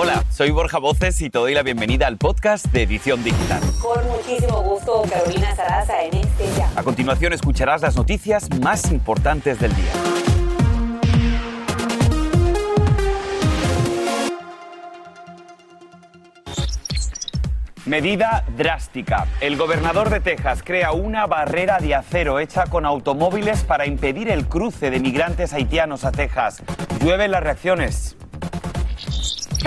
Hola, soy Borja Voces y te doy la bienvenida al podcast de Edición Digital. Con muchísimo gusto, Carolina Sarasa en este ya. A continuación escucharás las noticias más importantes del día. Medida drástica. El gobernador de Texas crea una barrera de acero hecha con automóviles para impedir el cruce de migrantes haitianos a Texas. Llueven las reacciones.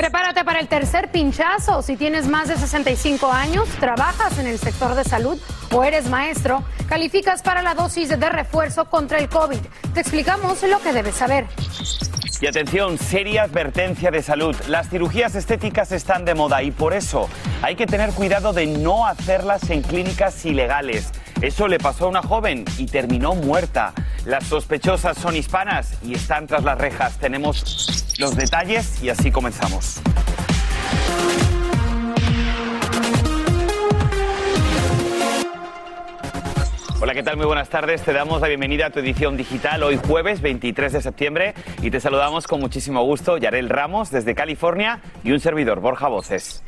Prepárate para el tercer pinchazo. Si tienes más de 65 años, trabajas en el sector de salud o eres maestro, calificas para la dosis de refuerzo contra el COVID. Te explicamos lo que debes saber. Y atención, seria advertencia de salud. Las cirugías estéticas están de moda y por eso hay que tener cuidado de no hacerlas en clínicas ilegales. Eso le pasó a una joven y terminó muerta. Las sospechosas son hispanas y están tras las rejas. Tenemos los detalles y así comenzamos. Hola, ¿qué tal? Muy buenas tardes. Te damos la bienvenida a tu edición digital hoy jueves 23 de septiembre y te saludamos con muchísimo gusto Yarel Ramos desde California y un servidor, Borja Voces.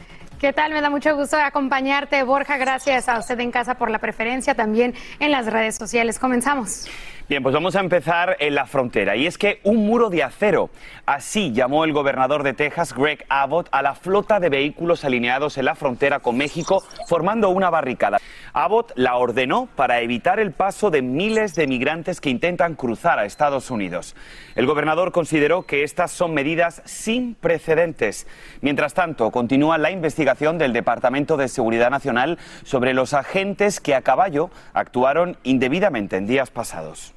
¿Qué tal? Me da mucho gusto acompañarte, Borja. Gracias a usted en casa por la preferencia, también en las redes sociales. Comenzamos. Bien, pues vamos a empezar en la frontera. Y es que un muro de acero, así llamó el gobernador de Texas, Greg Abbott, a la flota de vehículos alineados en la frontera con México, formando una barricada. Abbott la ordenó para evitar el paso de miles de migrantes que intentan cruzar a Estados Unidos. El gobernador consideró que estas son medidas sin precedentes. Mientras tanto, continúa la investigación del Departamento de Seguridad Nacional sobre los agentes que a caballo actuaron indebidamente en días pasados.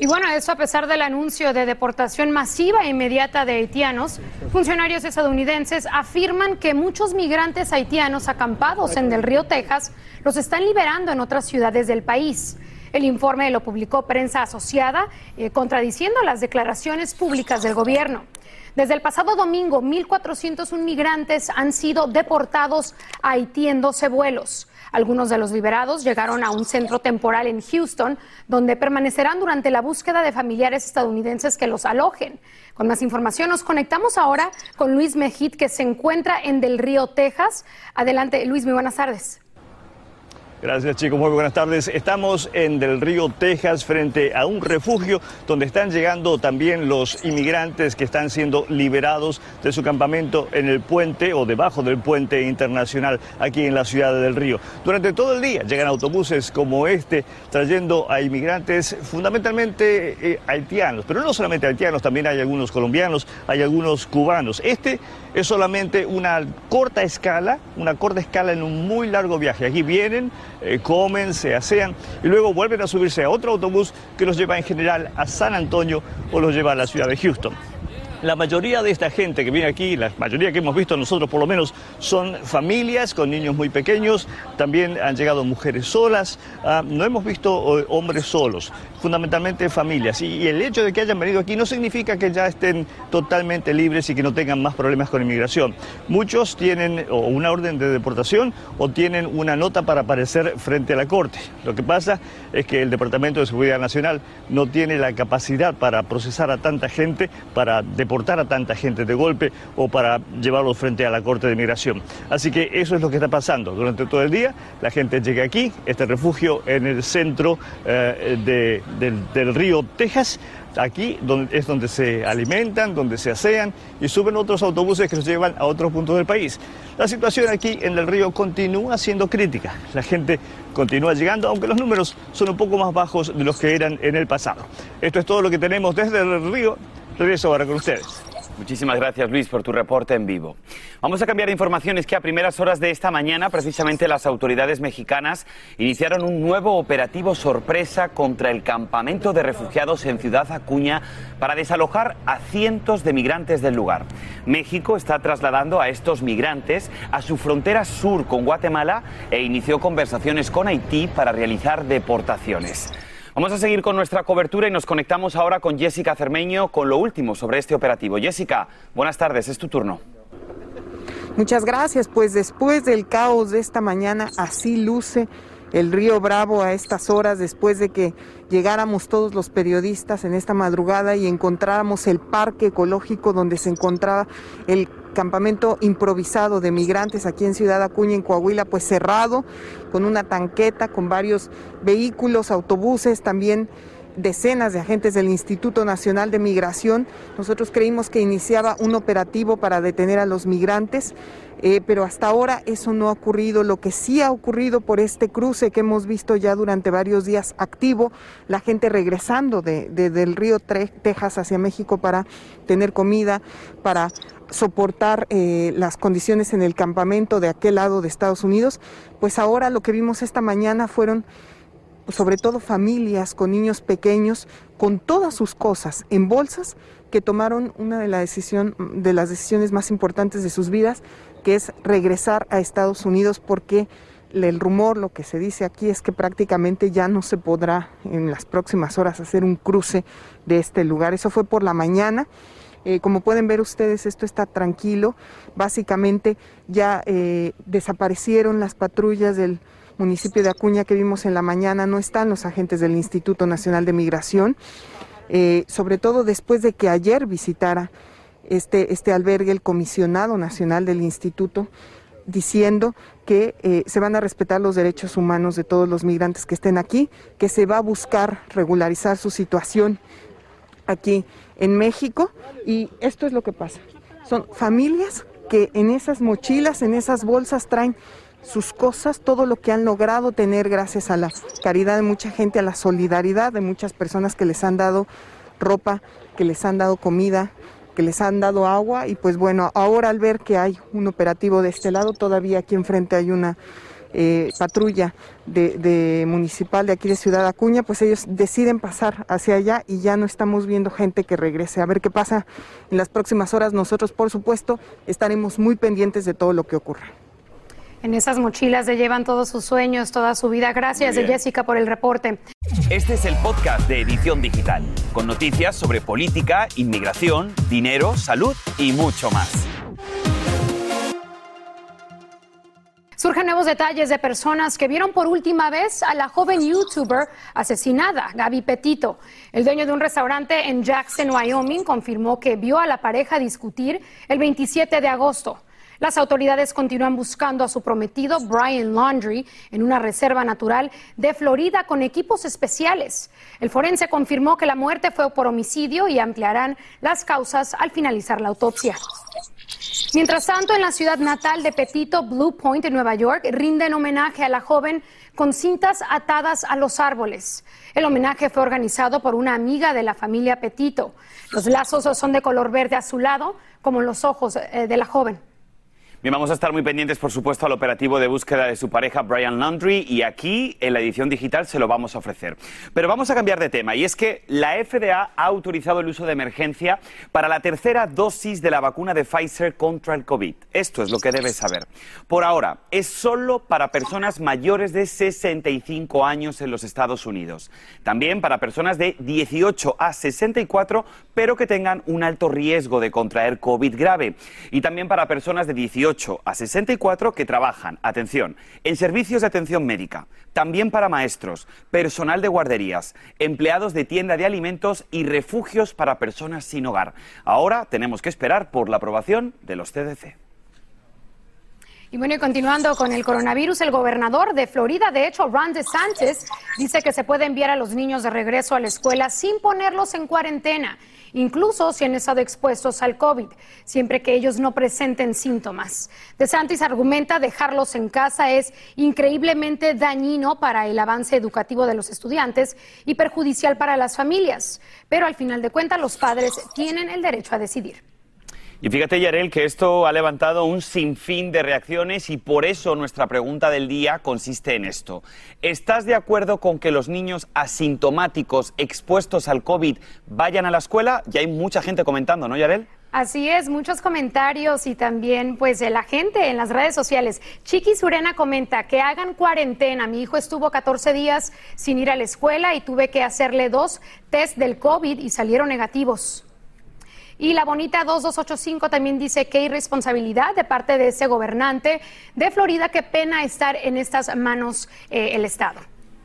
Y bueno, eso a pesar del anuncio de deportación masiva e inmediata de haitianos, funcionarios estadounidenses afirman que muchos migrantes haitianos acampados en Del Río, Texas, los están liberando en otras ciudades del país. El informe lo publicó prensa asociada, eh, contradiciendo las declaraciones públicas del gobierno. Desde el pasado domingo, 1.401 migrantes han sido deportados a Haití en 12 vuelos. Algunos de los liberados llegaron a un centro temporal en Houston, donde permanecerán durante la búsqueda de familiares estadounidenses que los alojen. Con más información nos conectamos ahora con Luis Mejit, que se encuentra en Del Río, Texas. Adelante, Luis, muy buenas tardes. Gracias chicos, muy buenas tardes. Estamos en Del Río, Texas, frente a un refugio donde están llegando también los inmigrantes que están siendo liberados de su campamento en el puente o debajo del puente internacional aquí en la ciudad de Del Río. Durante todo el día llegan autobuses como este trayendo a inmigrantes fundamentalmente eh, haitianos, pero no solamente haitianos, también hay algunos colombianos, hay algunos cubanos. Este es solamente una corta escala, una corta escala en un muy largo viaje. Aquí vienen eh, comen, se asean y luego vuelven a subirse a otro autobús que los lleva en general a San Antonio o los lleva a la ciudad de Houston. La mayoría de esta gente que viene aquí, la mayoría que hemos visto nosotros por lo menos, son familias con niños muy pequeños, también han llegado mujeres solas, ah, no hemos visto eh, hombres solos, fundamentalmente familias. Y, el hecho de que hayan venido aquí no significa que ya estén totalmente libres y que no tengan más problemas con inmigración. Muchos tienen una orden de deportación o tienen una nota para aparecer frente a la Corte. Lo que pasa es que el Departamento de Seguridad Nacional no tiene la capacidad para procesar a tanta gente, para deportar a tanta gente de golpe o para llevarlos frente a la Corte de Migración. Así que eso es lo que está pasando. Durante todo el día la gente llega aquí, este refugio en el centro eh, del, río Texas, aquí es donde se alimentan, donde se asean y suben otros autobuses que los llevan a otros puntos del país. La situación aquí en el río continúa siendo crítica. La gente continúa llegando, aunque los números son un poco más bajos de los que eran en el pasado. Esto es todo lo que tenemos desde el río. Regreso ahora con ustedes. Muchísimas gracias Luis por tu reporte en vivo. Vamos a cambiar de información. Es que a primeras horas de esta mañana precisamente las autoridades mexicanas iniciaron un nuevo operativo sorpresa contra el campamento de refugiados en Ciudad Acuña para desalojar a cientos de migrantes del lugar. México está trasladando a estos migrantes a su frontera sur con Guatemala e inició conversaciones con Haití para realizar deportaciones. Vamos a seguir con nuestra cobertura y nos conectamos ahora con Jessica Cermeño con lo último sobre este operativo. Jessica, buenas tardes, es tu turno. Muchas gracias. Pues después del caos de esta mañana, así luce el río Bravo a estas horas después de que llegáramos todos los periodistas en esta madrugada y encontráramos el parque ecológico donde se encontraba el campamento improvisado de migrantes aquí en Ciudad Acuña, en Coahuila, pues cerrado, con una tanqueta, con varios vehículos, autobuses, también decenas de agentes del Instituto Nacional de Migración. Nosotros creímos que iniciaba un operativo para detener a los migrantes, eh, pero hasta ahora eso no ha ocurrido. Lo que sí ha ocurrido por este cruce que hemos visto ya durante varios días activo, la gente regresando de, del río Texas hacia México para tener comida, para soportar eh, las condiciones en el campamento de aquel lado de Estados Unidos, pues ahora lo que vimos esta mañana fueron sobre todo familias con niños pequeños, con todas sus cosas en bolsas, que tomaron una de, la decisión, de las decisiones más importantes de sus vidas, que es regresar a Estados Unidos porque el rumor, lo que se dice aquí es que prácticamente ya no se podrá en las próximas horas hacer un cruce de este lugar. Eso fue por la mañana. Eh, como pueden ver ustedes, esto está tranquilo. Básicamente ya eh, desaparecieron las patrullas del municipio de Acuña que vimos en la mañana, no están los agentes del Instituto Nacional de Migración, eh, sobre todo después de que ayer visitara este, este albergue el comisionado nacional del instituto diciendo que se van a respetar los derechos humanos de todos los migrantes que estén aquí, que se va a buscar regularizar su situación aquí en México y esto es lo que pasa. Son familias que en esas mochilas, en esas bolsas traen sus cosas, todo lo que han logrado tener gracias a la caridad de mucha gente, a la solidaridad de muchas personas que les han dado ropa, que les han dado comida, que les han dado agua y pues bueno, ahora al ver que hay un operativo de este lado, todavía aquí enfrente hay una eh, patrulla de, municipal de aquí de Ciudad Acuña, pues ellos deciden pasar hacia allá y ya no estamos viendo gente que regrese. A ver qué pasa en las próximas horas. Nosotros, por supuesto, estaremos muy pendientes de todo lo que ocurra. En esas mochilas se llevan todos sus sueños, toda su vida. Gracias, Jessica, por el reporte. Este es el podcast de Edición Digital, con noticias sobre política, inmigración, dinero, salud y mucho más. Surgen nuevos detalles de personas que vieron por última vez a la joven youtuber asesinada, Gaby Petito. El dueño de un restaurante en Jackson, Wyoming, confirmó que vio a la pareja discutir el 27 de agosto. Las autoridades continúan buscando a su prometido Brian Laundry en una reserva natural de Florida con equipos especiales. El forense confirmó que la muerte fue por homicidio y ampliarán las causas al finalizar la autopsia. Mientras tanto, en la ciudad natal de Petito, Blue Point, en Nueva York, rinden homenaje a la joven con cintas atadas a los árboles. El homenaje fue organizado por una amiga de la familia Petito. Los lazos son de color verde azulado, como los ojos eh, de la joven. Bien, vamos a estar muy pendientes, por supuesto, al operativo de búsqueda de su pareja Brian Landry y aquí en la edición digital se lo vamos a ofrecer. Pero vamos a cambiar de tema y es que la FDA ha autorizado el uso de emergencia para la tercera dosis de la vacuna de Pfizer contra el COVID. Esto es lo que debes saber. Por ahora, es solo para personas mayores de 65 años en los Estados Unidos. También para personas de 18 a 64, pero que tengan un alto riesgo de contraer COVID grave. Y también para personas de 18 a 64 que trabajan, atención, en servicios de atención médica, también para maestros, personal de guarderías, empleados de tienda de alimentos y refugios para personas sin hogar. Ahora tenemos que esperar por la aprobación de los CDC. Y bueno, y continuando con el coronavirus, el gobernador de Florida, de hecho, Ron DeSantis, dice que se puede enviar a los niños de regreso a la escuela sin ponerlos en cuarentena incluso si han estado expuestos al COVID, siempre que ellos no presenten síntomas. De Santis argumenta dejarlos en casa es increíblemente dañino para el avance educativo de los estudiantes y perjudicial para las familias, pero al final de cuentas los padres tienen el derecho a decidir. Y fíjate, Yarel, que esto ha levantado un sinfín de reacciones y por eso nuestra pregunta del día consiste en esto. ¿Estás de acuerdo con que los niños asintomáticos expuestos al COVID vayan a la escuela? Ya hay mucha gente comentando, ¿no, Yarel? Así es, muchos comentarios y también pues la gente en las redes sociales. Chiqui Surena comenta que hagan cuarentena. Mi hijo estuvo 14 días sin ir a la escuela y tuve que hacerle dos test del COVID y salieron negativos. Y la bonita 2285 también dice que irresponsabilidad de parte de ese gobernante de Florida, qué pena estar en estas manos eh, el Estado.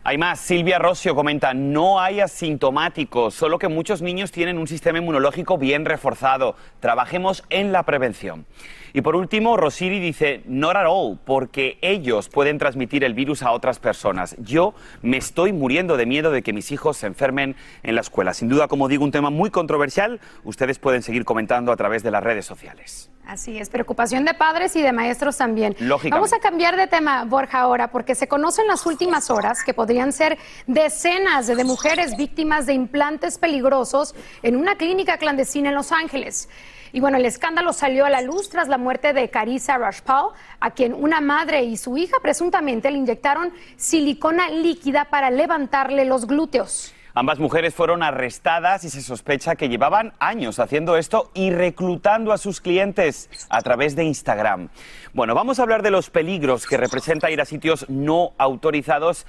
Hay más. Silvia Rossio comenta, no hay asintomáticos, solo que muchos niños tienen un sistema inmunológico bien reforzado. Trabajemos en la prevención. Y por último, Rosiri dice, not at all, porque ellos pueden transmitir el virus a otras personas. Yo me estoy muriendo de miedo de que mis hijos se enfermen en la escuela. Sin duda, como digo, un tema muy controversial. Ustedes pueden seguir comentando a través de las redes sociales. Así es, preocupación de padres y de maestros también. Vamos a cambiar de tema, Borja, ahora, porque se conocen las últimas horas que podrían ser decenas de mujeres víctimas de implantes peligrosos en una clínica clandestina en Los Ángeles. Y bueno, el escándalo salió a la luz tras la muerte de Carissa Rashpal, a quien una madre y su hija presuntamente le inyectaron silicona líquida para levantarle los glúteos. Ambas mujeres fueron arrestadas y se sospecha que llevaban años haciendo esto y reclutando a sus clientes a través de Instagram. Bueno, vamos a hablar de los peligros que representa ir a sitios no autorizados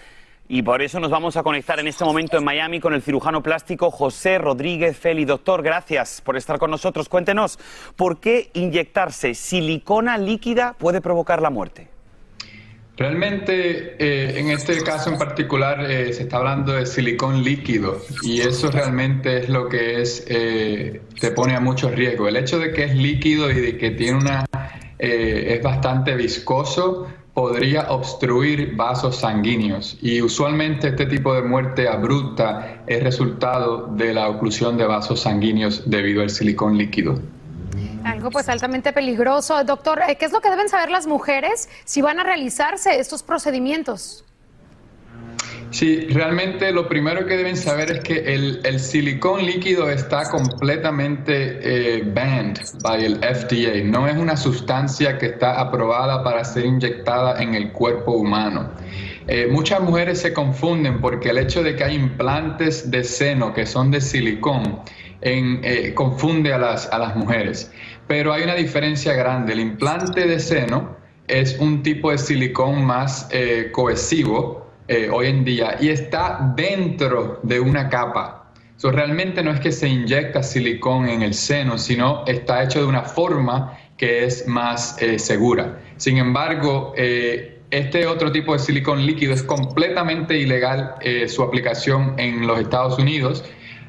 y por eso nos vamos a conectar en este momento en Miami con el cirujano plástico José Rodríguez Feli. Doctor, gracias por estar con nosotros. Cuéntenos, ¿por qué inyectarse silicona líquida puede provocar la muerte? Realmente, eh, en este caso en particular, eh, se está hablando de silicón líquido y eso realmente es lo que es, eh, te pone a mucho riesgo. El hecho de que es líquido y de que tiene una, es bastante viscoso, podría obstruir vasos sanguíneos y usualmente este tipo de muerte abrupta es resultado de la oclusión de vasos sanguíneos debido al silicón líquido. Algo pues altamente peligroso. Doctor, eh, ¿qué es lo que deben saber las mujeres si van a realizarse estos procedimientos? Sí, realmente lo primero que deben saber es que el, silicón líquido está completamente eh, banned by el FDA. No es una sustancia que está aprobada para ser inyectada en el cuerpo humano. Eh, muchas mujeres se confunden porque el hecho de que hay implantes de seno que son de silicón eh, confunde a las, a las mujeres. Pero hay una diferencia grande. El implante de seno es un tipo de silicón más cohesivo eh, hoy en día y está dentro de una capa. So, realmente no es que se inyecta silicón en el seno, sino está hecho de una forma que es más eh, segura. Sin embargo, eh, este otro tipo de silicón líquido es completamente ilegal su aplicación en los Estados Unidos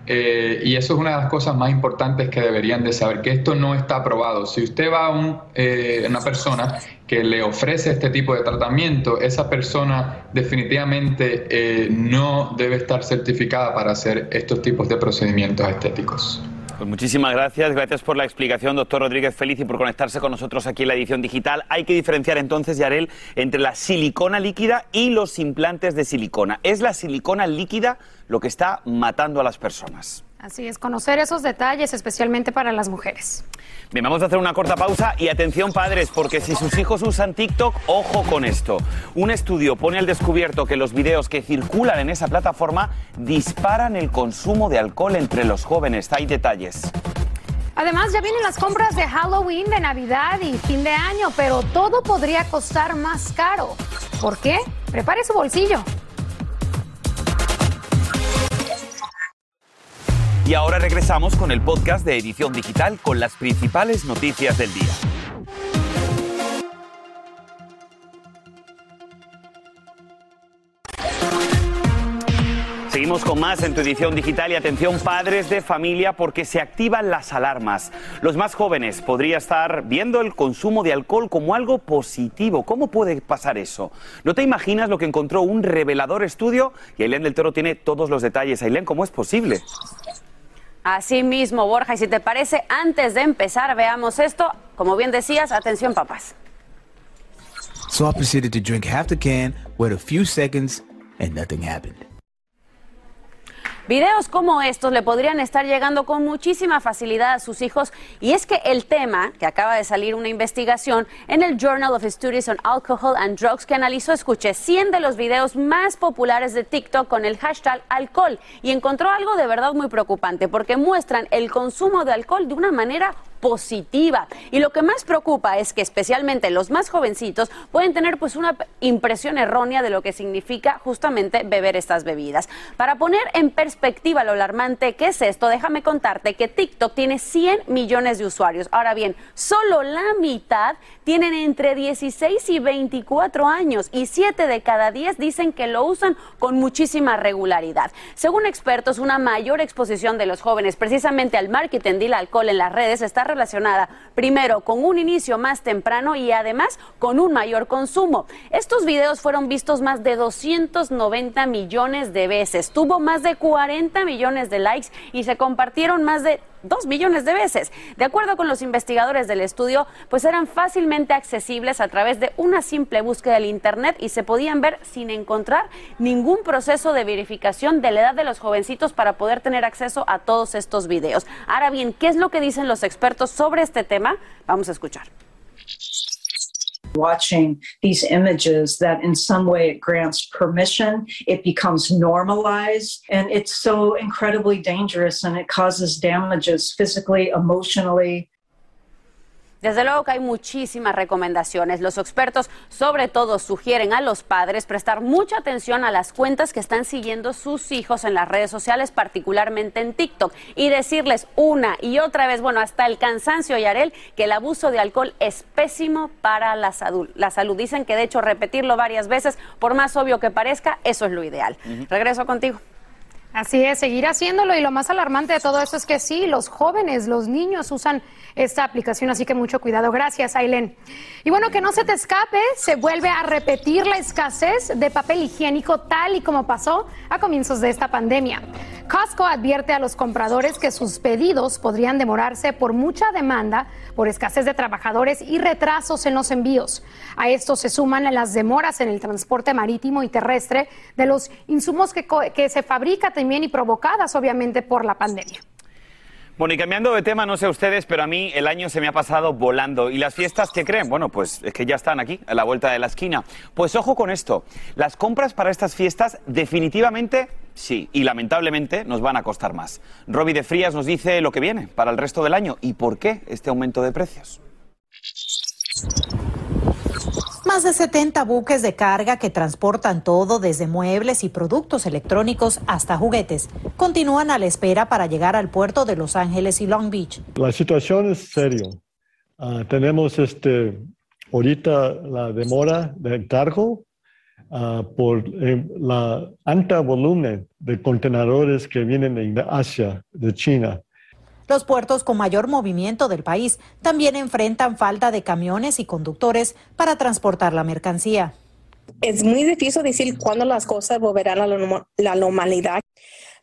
eh, y eso es una de las cosas más importantes que deberían de saber, que esto no está aprobado. Si usted va a un, eh, una persona que le ofrece este tipo de tratamiento, esa persona definitivamente eh, no debe estar certificada para hacer estos tipos de procedimientos estéticos. Pues muchísimas gracias, gracias por la explicación, doctor Rodríguez Feliz, y por conectarse con nosotros aquí en la edición digital. Hay que diferenciar entonces, Yarel, entre la silicona líquida y los implantes de silicona. ¿Es la silicona líquida lo que está matando a las personas? Así es, conocer esos detalles, especialmente para las mujeres. Bien, vamos a hacer una corta pausa y atención padres, porque si sus hijos usan TikTok, ojo con esto. Un estudio pone al descubierto que los videos que circulan en esa plataforma disparan el consumo de alcohol entre los jóvenes. Hay detalles. Además, ya vienen las compras de Halloween, de Navidad y fin de año, pero todo podría costar más caro. ¿Por qué? Prepare su bolsillo. Y ahora regresamos con el podcast de Edición Digital con las principales noticias del día. Seguimos con más en tu edición digital y atención padres de familia porque se activan las alarmas. Los más jóvenes podrían estar viendo el consumo de alcohol como algo positivo. ¿Cómo puede pasar eso? ¿No te imaginas lo que encontró un revelador estudio? Y Ailén del Toro tiene todos los detalles. Ailén, ¿cómo es posible? Así mismo, Borja, y si te parece, antes de empezar, veamos esto. Como bien decías, atención, papás. So I proceeded to drink half the can, wait a few seconds, and nothing happened. Videos como estos le podrían estar llegando con muchísima facilidad a sus hijos. Y es que el tema, que acaba de salir una investigación en el Journal of Studies on Alcohol and Drugs que analizó, escuché, 100 de los videos más populares de TikTok con el hashtag alcohol. Y encontró algo de verdad muy preocupante porque muestran el consumo de alcohol de una manera positiva. Y lo que más preocupa es que especialmente los más jovencitos pueden tener pues una impresión errónea de lo que significa justamente beber estas bebidas. Para poner en perspectiva lo alarmante que es esto, déjame contarte que TikTok tiene 100 millones de usuarios. Ahora bien, solo la mitad tienen entre 16 y 24 años y 7 de cada 10 dicen que lo usan con muchísima regularidad. Según expertos, una mayor exposición de los jóvenes precisamente al marketing del alcohol en las redes está relacionada primero con un inicio más temprano y además con un mayor consumo. Estos videos fueron vistos más de 290 millones de veces, tuvo más de 40 millones de likes y se compartieron más de dos millones de veces. De acuerdo con los investigadores del estudio, pues eran fácilmente accesibles a través de una simple búsqueda del Internet y se podían ver sin encontrar ningún proceso de verificación de la edad de los jovencitos para poder tener acceso a todos estos videos. Ahora bien, ¿qué es lo que dicen los expertos sobre este tema? Vamos a escuchar. Watching these images that in some way it grants permission, it becomes normalized, and it's so incredibly dangerous and it causes damages physically, emotionally, Desde luego que hay muchísimas recomendaciones. Los expertos sobre todo sugieren a los padres prestar mucha atención a las cuentas que están siguiendo sus hijos en las redes sociales, particularmente en TikTok, y decirles una y otra vez, bueno, hasta el cansancio, Yarel, que el abuso de alcohol es pésimo para la salud. La salud dicen que de hecho repetirlo varias veces, por más obvio que parezca, eso es lo ideal. Regreso contigo. Así es, seguir haciéndolo y lo más alarmante de todo eso es que sí, los jóvenes, los niños usan esta aplicación, así que mucho cuidado. Gracias, Aileen. Y bueno, que no se te escape, se vuelve a repetir la escasez de papel higiénico tal y como pasó a comienzos de esta pandemia. Costco advierte a los compradores que sus pedidos podrían demorarse por mucha demanda, por escasez de trabajadores y retrasos en los envíos. A esto se suman las demoras en el transporte marítimo y terrestre de los insumos que, que se fabrican también y provocadas obviamente por la pandemia. Bueno, y cambiando de tema, no sé ustedes, pero a mí el año se me ha pasado volando. ¿Y las fiestas qué creen? Bueno, pues es que ya están aquí, a la vuelta de la esquina. Pues ojo con esto, las compras para estas fiestas definitivamente sí, y lamentablemente nos van a costar más. Robbie de Frías nos dice lo que viene para el resto del año y por qué este aumento de precios. Más de 70 buques de carga que transportan todo desde muebles y productos electrónicos hasta juguetes continúan a la espera para llegar al puerto de Los Ángeles y Long Beach. La situación es serio. Ah, tenemos este, ahorita la demora de cargo ah, por eh, la alta volumen de contenedores que vienen de Asia, de China. Los puertos con mayor movimiento del país también enfrentan falta de camiones y conductores para transportar la mercancía. Es muy difícil decir cuándo las cosas volverán a la normalidad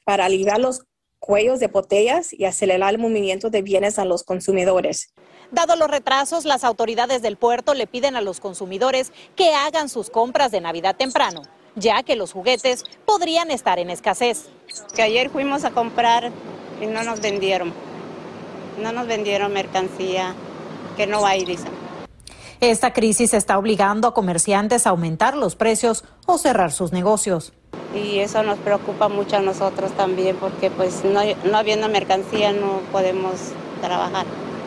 para aliviar los cuellos de botellas y acelerar el movimiento de bienes a los consumidores. Dado los retrasos, las autoridades del puerto le piden a los consumidores que hagan sus compras de Navidad temprano, ya que los juguetes podrían estar en escasez. Que ayer fuimos a comprar y no nos vendieron no nos vendieron mercancía, que no hay, dicen. Esta crisis está obligando a comerciantes a aumentar los precios o cerrar sus negocios. Y eso nos preocupa mucho a nosotros también porque pues no, no habiendo mercancía no podemos trabajar.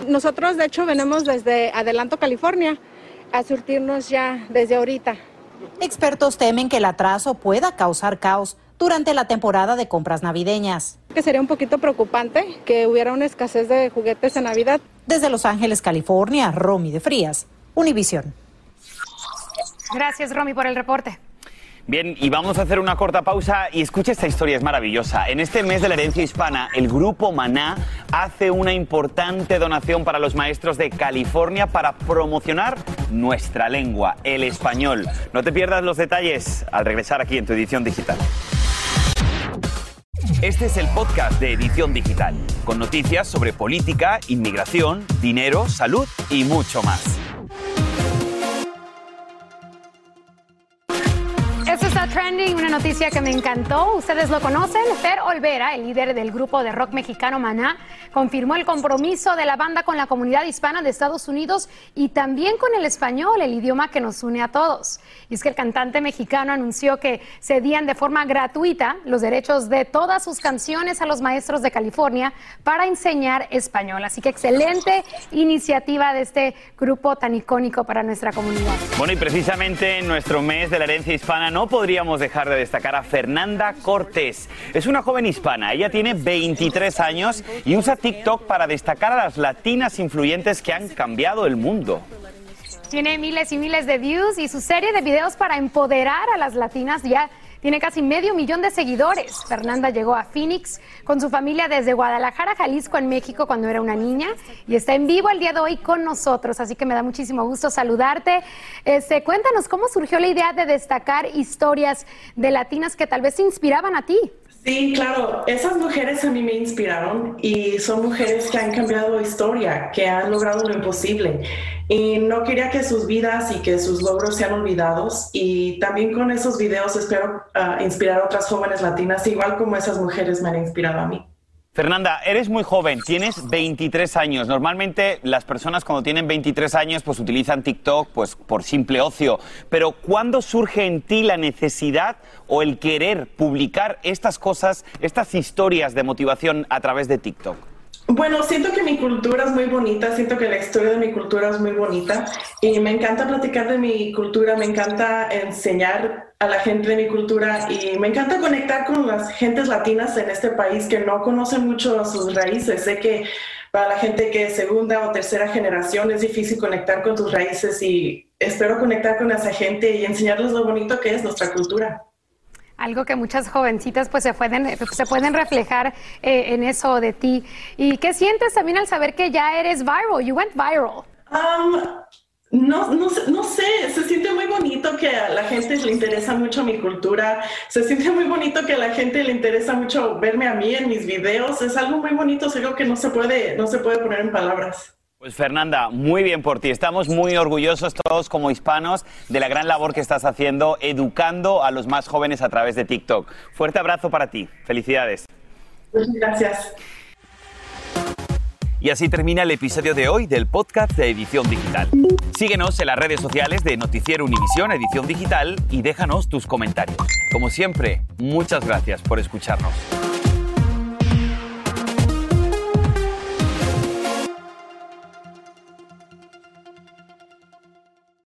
Nosotros de hecho venimos desde Adelanto, California, a surtirnos ya desde ahorita. Expertos temen que el atraso pueda causar caos durante la temporada de compras navideñas. Que sería un poquito preocupante que hubiera una escasez de juguetes en Navidad. Desde Los Ángeles, California, Romy de Frías, Univisión. Gracias, Romy, por el reporte. Bien, y vamos a hacer una corta pausa y escucha esta historia, es maravillosa. En este mes de la herencia hispana, el grupo Maná hace una importante donación para los maestros de California para promocionar nuestra lengua, el español. No te pierdas los detalles al regresar aquí en tu edición digital. Este es el podcast de Edición Digital, con noticias sobre política, inmigración, dinero, salud y mucho más. Trending, una noticia que me encantó. Ustedes lo conocen. Fer Olvera, el líder del grupo de rock mexicano Maná, confirmó el compromiso de la banda con la comunidad hispana de Estados Unidos y también con el español, el idioma que nos une a todos. Y es que el cantante mexicano anunció que cedían de forma gratuita los derechos de todas sus canciones a los maestros de California para enseñar español. Así que excelente iniciativa de este grupo tan icónico para nuestra comunidad. Bueno, y precisamente en nuestro mes de la herencia hispana no podríamos dejar de destacar a Fernanda Cortés. Es una joven hispana, ella tiene 23 años y usa TikTok para destacar a las latinas influyentes que han cambiado el mundo. Tiene miles y miles de views y su serie de videos para empoderar a las latinas ya tiene casi medio millón de seguidores. Fernanda llegó a Phoenix con su familia desde Guadalajara, Jalisco, en México, cuando era una niña y está en vivo el día de hoy con nosotros. Así que me da muchísimo gusto saludarte. Este, cuéntanos cómo surgió la idea de destacar historias de latinas que tal vez se inspiraban a ti. Sí, claro, esas mujeres a mí me inspiraron y son mujeres que han cambiado historia, que han logrado lo imposible. Y no quería que sus vidas y que sus logros sean olvidados. Y también con esos videos espero ah, inspirar a otras jóvenes latinas, igual como esas mujeres me han inspirado a mí. Fernanda, eres muy joven, tienes 23 años. Normalmente las personas cuando tienen 23 años pues utilizan TikTok pues por simple ocio. Pero ¿cuándo surge en ti la necesidad o el querer publicar estas cosas, estas historias de motivación a través de TikTok? Bueno, siento que mi cultura es muy bonita, siento que la historia de mi cultura es muy bonita y me encanta platicar de mi cultura, me encanta enseñar a la gente de mi cultura y me encanta conectar con las gentes latinas en este país que no conocen mucho sus raíces. Sé que para la gente que es segunda o tercera generación es difícil conectar con tus raíces y espero conectar con esa gente y enseñarles lo bonito que es nuestra cultura algo que muchas jovencitas pues se pueden, se pueden reflejar eh, en eso de ti. ¿Y qué sientes también al saber que ya eres viral? You went viral. Um, no, no, no, sé, se siente muy bonito que a la gente le interesa mucho mi cultura, se siente muy bonito que a la gente le interesa mucho verme a mí en mis videos, es algo muy bonito, es algo que no se puede, no se puede poner en palabras. Pues Fernanda, muy bien por ti. Estamos muy orgullosos todos como hispanos de la gran labor que estás haciendo educando a los más jóvenes a través de TikTok. Fuerte abrazo para ti. Felicidades. Muchas gracias. Y así termina el episodio de hoy del podcast de Edición Digital. Síguenos en las redes sociales de Noticiero Univisión Edición Digital y déjanos tus comentarios. Como siempre, muchas gracias por escucharnos.